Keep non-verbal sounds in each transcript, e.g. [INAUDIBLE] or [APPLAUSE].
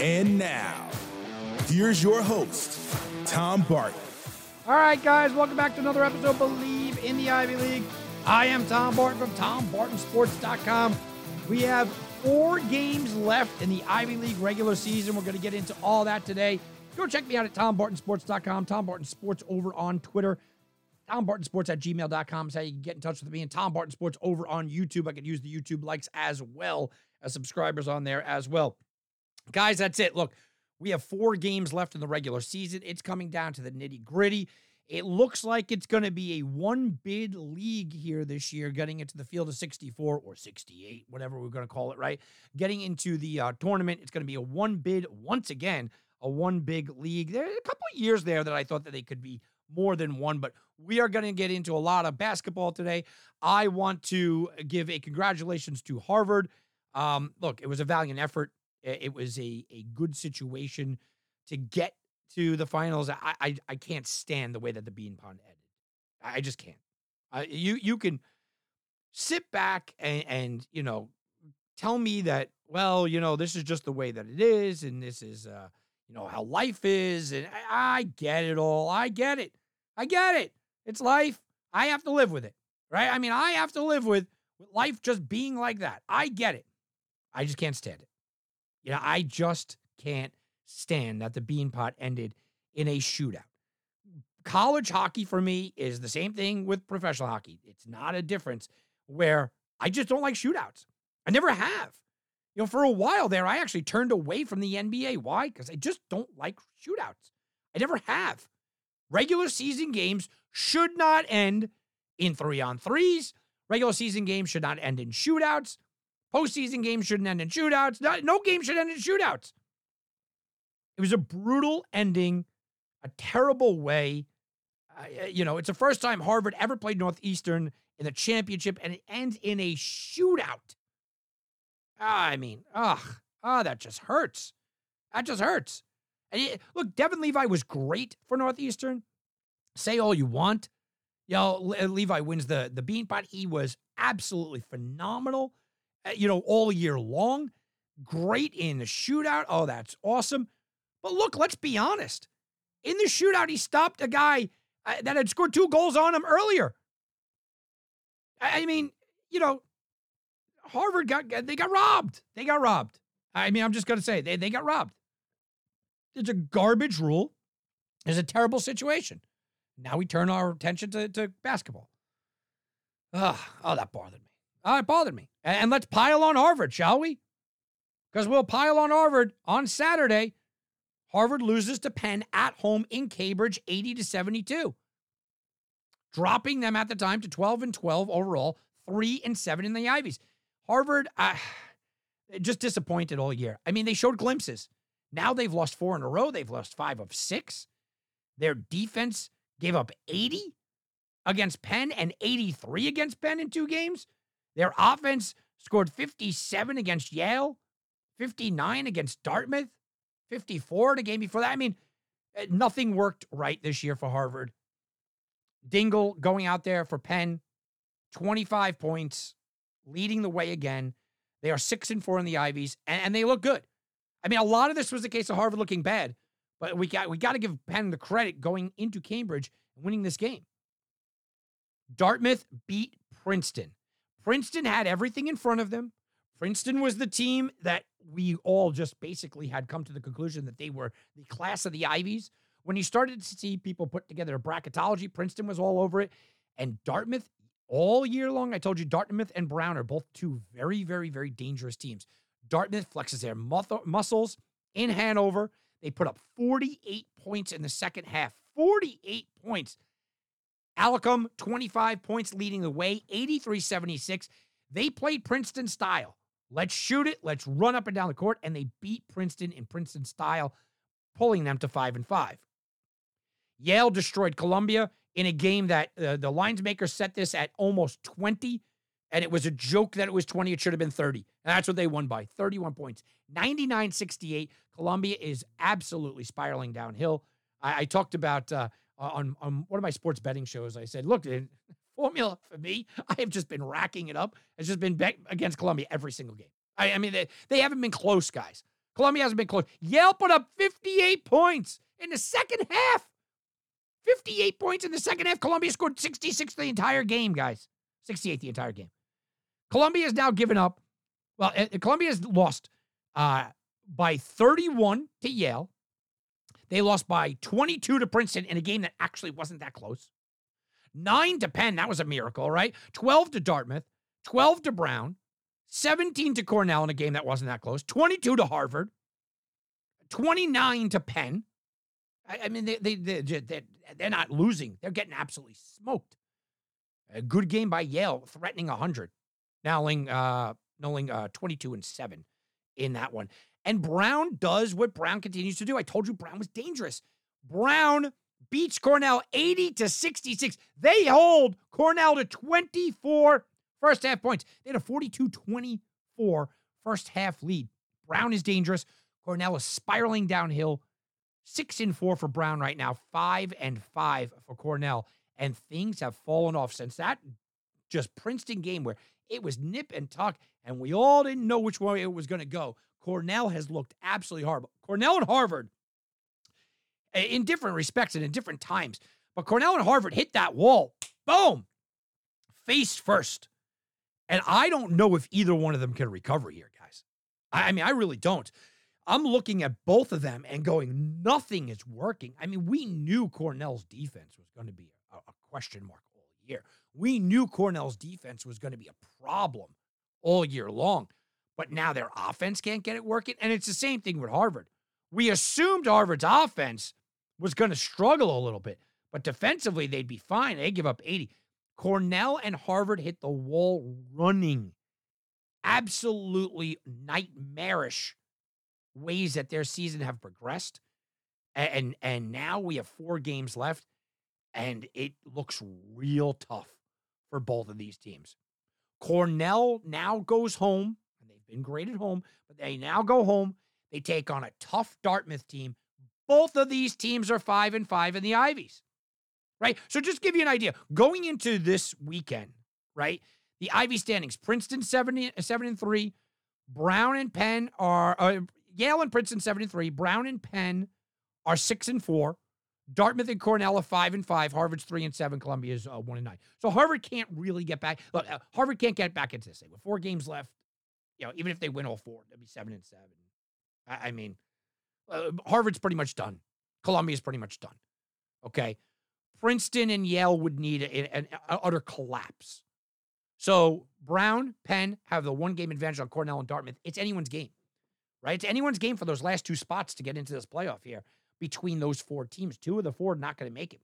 And now, here's your host, Tom Barton. All right, guys, welcome back to another episode Bleav in the Ivy League. I am Tom Barton from TomBartonSports.com. We have four games left in the Ivy League regular season. We're going to get into all that today. Go check me out at TomBartonSports.com, Tom Barton Sports over on Twitter. TomBartonSports at gmail.com is how you can get in touch with me. And Tom Barton Sports over on YouTube. I could use the YouTube likes as well as subscribers on there as well. Guys, that's it. Look, we have four games left in the regular season. It's coming down to the nitty gritty. It looks like it's going to be a one bid league here this year, getting into the field of 64 or 68, whatever we're going to call it, right? Getting into the uh, tournament, it's going to be a one bid once again a one big league. There are a couple of years there that I thought that they could be more than one, but we are going to get into a lot of basketball today. I want to give a congratulations to Harvard. Um, look, it was a valiant effort. It was a, a good situation to get to the finals. I, I, I can't stand the way that the Beanpot ended. I just can't. Uh, you you can sit back and, and you know tell me that well you know this is just the way that it is and this is uh you know, how life is. And I, I get it all. I get it. I get it. It's life. I have to live with it. Right? I mean, I have to live with, with life just being like that. I get it. I just can't stand it. You know, I just can't stand that the Beanpot ended in a shootout. College hockey for me is the same thing with professional hockey. It's not a difference where I just don't like shootouts. I never have. You know, for a while there, I actually turned away from the NBA. Why? Because I just don't like shootouts. I never have. Regular season games should not end in three on threes. Regular season games should not end in shootouts. Postseason games shouldn't end in shootouts. No, no game should end in shootouts. It was a brutal ending, a terrible way. Uh, you know, it's the first time Harvard ever played Northeastern in the championship, and it ends in a shootout. I mean, ugh, oh, that just hurts. That just hurts. And he, look, Devin Levi was great for Northeastern. Say all you want. You know, uh, Levi wins the the Beanpot. He was absolutely phenomenal. Uh, you know, all year long. Great in the shootout. Oh, that's awesome. But look, let's be honest. In the shootout, he stopped a guy uh, that had scored two goals on him earlier. I mean, you know, Harvard got they got robbed. They got robbed. I mean, I'm just gonna say they, they got robbed. It's a garbage rule. It's a terrible situation. Now we turn our attention to, to basketball. Oh, oh, that bothered me. Oh, it bothered me. And, and let's pile on Harvard, shall we? Because we'll pile on Harvard on Saturday. Harvard loses to Penn at home in Cambridge, 80 to 72, dropping them at the time to 12 and 12 overall, three and seven in the Ivies. Harvard, uh, [SIGHS] just disappointed all year. I mean, they showed glimpses. Now they've lost four in a row. They've lost five of six. Their defense gave up 80 against Penn and 83 against Penn in two games. Their offense scored 57 against Yale, 59 against Dartmouth, 54 in the game before that. I mean, eh, nothing worked right this year for Harvard. Dingle going out there for Penn, 25 points, leading the way again. They are six and four in the Ivies, and, and, they look good. I mean, a lot of this was the case of Harvard looking bad, but we got we got to give Penn the credit going into Cambridge and winning this game. Dartmouth beat Princeton. Princeton had everything in front of them. Princeton was the team that we all just basically had come to the conclusion that they were the class of the Ivies. When you started to see people put together a bracketology, Princeton was all over it. And Dartmouth all year long, I told you Dartmouth and Brown are both two very, very, very dangerous teams. Dartmouth flexes their muscles in Hanover. They put up 48 points in the second half. 48 points. Adelekun, 25 points leading the way, 83 76. They played Princeton style. Let's shoot it. Let's run up and down the court. And they beat Princeton in Princeton style, pulling them to five and five. Yale destroyed Columbia in a game that uh, the lines maker set this at almost 20, and it was a joke that it was 20. It should have been 30. And that's what they won by 31 points. 99 68. Columbia is absolutely spiraling downhill. I, I talked about uh, on, on one of my sports betting shows, I said, look, [LAUGHS] formula for me, I have just been racking it up. It's just been bet against Columbia every single game. I, I mean, they, they haven't been close, guys. Columbia hasn't been close. Yale put up 58 points in the second half. 58 points in the second half. Columbia scored 66 the entire game, guys. 68 the entire game. Columbia has now given up. Well, uh, Columbia has lost uh, by 31 to Yale. They lost by 22 to Princeton in a game that actually wasn't that close. Nine to Penn, that was a miracle, right? 12 to Dartmouth, 12 to Brown, 17 to Cornell in a game that wasn't that close, 22 to Harvard, 29 to Penn. I, I mean, they, they, they, they, they're not losing, they're getting absolutely smoked. A good game by Yale, threatening 100, nailing, uh, nailing uh, 22 and 7 in that one. And Brown does what Brown continues to do. I told you Brown was dangerous. Brown beats Cornell 80 to 66. They hold Cornell to 24 first half points. They had a 42 24 first half lead. Brown is dangerous. Cornell is spiraling downhill. Six and four for Brown right now, five and five for Cornell. And things have fallen off since that just Princeton game where it was nip and tuck, and we all didn't know which way it was going to go. Cornell has looked absolutely horrible. Cornell and Harvard in different respects and in different times. But Cornell and Harvard hit that wall, boom, face first. And I don't know if either one of them can recover here, guys. I, mean, I really don't. I'm looking at both of them and going, nothing is working. I mean, we knew Cornell's defense was going to be a, a question mark year. We knew Cornell's defense was going to be a problem all year long. But now their offense can't get it working. And it's the same thing with Harvard. We assumed Harvard's offense was going to struggle a little bit. But defensively, they'd be fine. They give up 80. Cornell and Harvard hit the wall running. Absolutely nightmarish ways that their season have progressed. And and now we have four games left, and it looks real tough for both of these teams. Cornell now goes home, and they've been great at home, but they now go home. They take on a tough Dartmouth team both of these teams are five and five in the Ivies, right? So just give you an idea. Going into this weekend, right? The Ivy standings: Princeton seven seven and three, Brown and Penn are uh, Yale and Princeton seven and three, Brown and Penn are six and four. Dartmouth and Cornell are five and five. Harvard's three and seven. Columbia is uh, one and nine. So Harvard can't really get back. Look, uh, Harvard can't get back into this thing with four games left. You know, even if they win all four, they'll be seven and seven. I, I mean, uh, Harvard's pretty much done. Columbia's pretty much done. Okay. Princeton and Yale would need an, utter collapse. So Brown, Penn have the one game advantage on Cornell and Dartmouth. It's anyone's game, right? It's anyone's game for those last two spots to get into this playoff here between those four teams. Two of the four are not going to make it.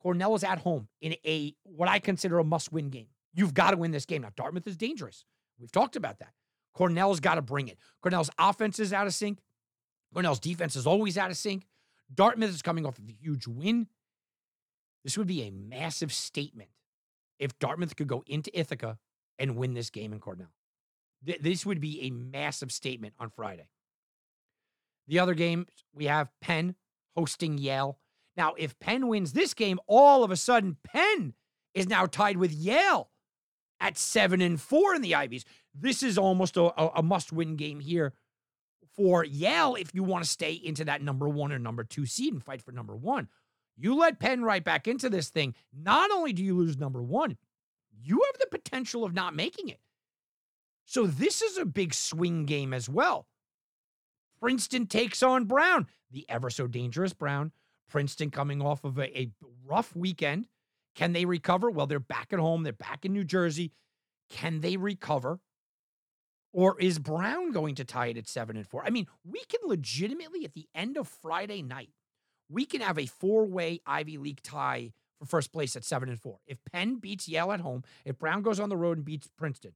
Cornell is at home in a what I consider a must-win game. You've got to win this game. Now Dartmouth is dangerous. We've talked about that. Cornell's got to bring it. Cornell's offense is out of sync. Cornell's defense is always out of sync. Dartmouth is coming off of a huge win. This would be a massive statement if Dartmouth could go into Ithaca and win this game in Cornell. Th- this would be a massive statement on Friday. The other game, we have Penn hosting Yale. Now, if Penn wins this game, all of a sudden Penn is now tied with Yale at seven and four in the Ivies. This is almost a, a must-win game here for Yale if you want to stay into that number one or number two seed and fight for number one. You let Penn right back into this thing. Not only do you lose number one, you have the potential of not making it. So this is a big swing game as well. Princeton takes on Brown, the ever so dangerous Brown. Princeton coming off of a, a rough weekend. Can they recover? Well, they're back at home. They're back in New Jersey. Can they recover? Or is Brown going to tie it at seven and four? I mean, we can legitimately, at the end of Friday night, we can have a four way Ivy League tie for first place at seven and four. If Penn beats Yale at home, if Brown goes on the road and beats Princeton,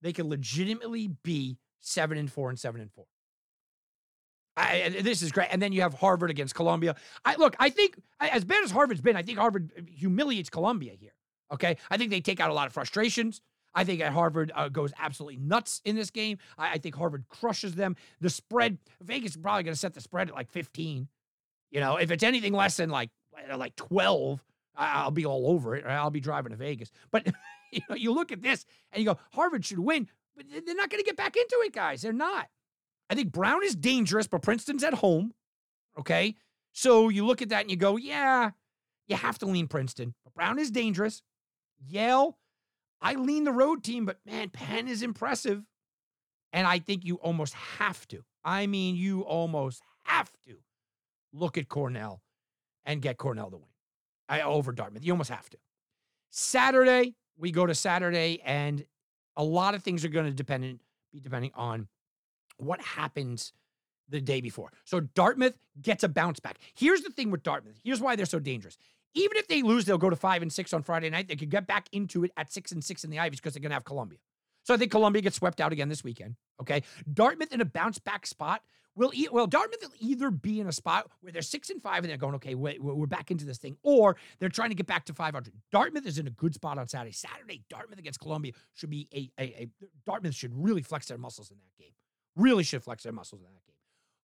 they can legitimately be seven and four and seven and four. I, this is great. And then you have Harvard against Columbia. I look, I think as bad as Harvard's been, I think Harvard humiliates Columbia here. Okay. I think they take out a lot of frustrations. I think at Harvard uh, goes absolutely nuts in this game. I, I, think Harvard crushes them. The spread, Vegas is probably going to set the spread at like 15. You know, if it's anything less than like like 12, I'll be all over it. I'll be driving to Vegas. But [LAUGHS] you know, you look at this and you go, Harvard should win, but they're not going to get back into it, guys. They're not. I think Brown is dangerous, but Princeton's at home. Okay. So you look at that and you go, yeah, you have to lean Princeton. But Brown is dangerous. Yale, I lean the road team, but man, Penn is impressive. And I think you almost have to. I mean, you almost have to look at Cornell and get Cornell to win I, over Dartmouth. You almost have to. Saturday, we go to Saturday, and a lot of things are going to depend be depending on what happens the day before. So Dartmouth gets a bounce back. Here's the thing with Dartmouth. Here's why they're so dangerous. Even if they lose, they'll go to five and six on Friday night. They could get back into it at six and six in the Ivies because they're going to have Columbia. So I think Columbia gets swept out again this weekend. Okay, Dartmouth in a bounce back spot will e- well Dartmouth will either be in a spot where they're six and five and they're going okay wait, we're back into this thing, or they're trying to get back to 500. Dartmouth is in a good spot on Saturday. Saturday, Dartmouth against Columbia should be a, a, a Dartmouth should really flex their muscles in that game. Really should flex their muscles in that game.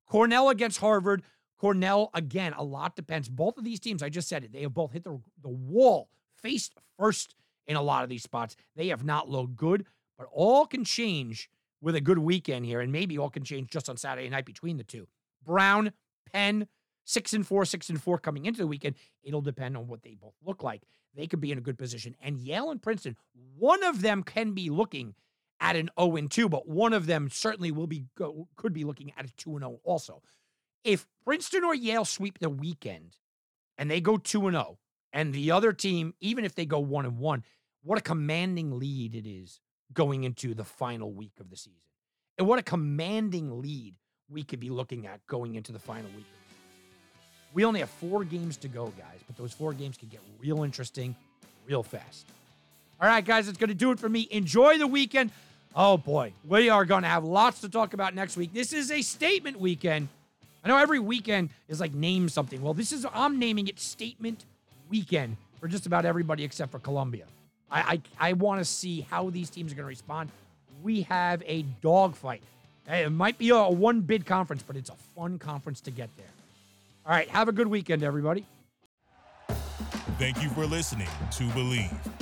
Cornell against Harvard. Cornell, again, a lot depends. Both of these teams, I just said it, they have both hit the, the wall faced first in a lot of these spots. They have not looked good, but all can change with a good weekend here, and maybe all can change just on Saturday night between the two. Brown, Penn, six and four, six and four coming into the weekend. It'll depend on what they both look like. They could be in a good position. And Yale and Princeton, one of them can be looking at an 0 and 2, but one of them certainly will be could be looking at a 2 and 0 also. If Princeton or Yale sweep the weekend and they go 2 and 0, and the other team, even if they go 1 and 1, what a commanding lead it is going into the final week of the season. And what a commanding lead we could be looking at going into the final week. We only have four games to go, guys, but those four games can get real interesting real fast. All right, guys, that's going to do it for me. Enjoy the weekend. Oh boy, we are going to have lots to talk about next week. This is a statement weekend. I know every weekend is like name something. Well, this is I'm naming it statement weekend for just about everybody except for Columbia. I I, I want to see how these teams are going to respond. We have a dogfight. Eh, it might be a one bid conference, but it's a fun conference to get there. All right, have a good weekend, everybody. Thank you for listening to Bleav.